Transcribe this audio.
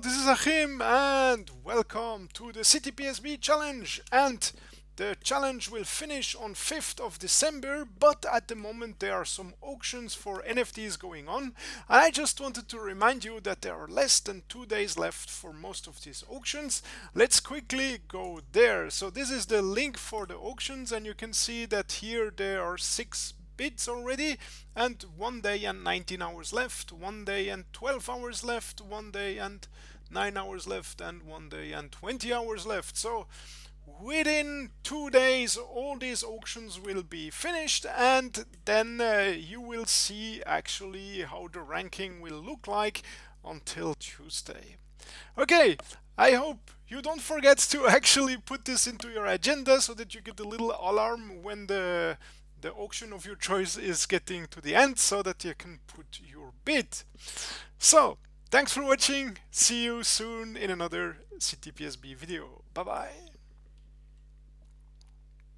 This is Achim and welcome to the CTPSB challenge and the challenge will finish on 5th of December but at the moment there are some auctions for NFTs going on and I just wanted to remind you that there are less than two days left for most of these auctions. Let's quickly go there. So this is the link for the auctions and you can see that here there are six bids already and one day and 19 hours left one day and 12 hours left one day and 9 hours left and one day and 20 hours left. So within two days all these auctions will be finished and then uh, you will see actually how the ranking will look like until Tuesday. Okay I hope you don't forget to actually put this into your agenda so that you get a little alarm when the the auction of your choice is getting to the end so that you can put your bid. So, thanks for watching. See you soon in another CTPSB video. Bye bye.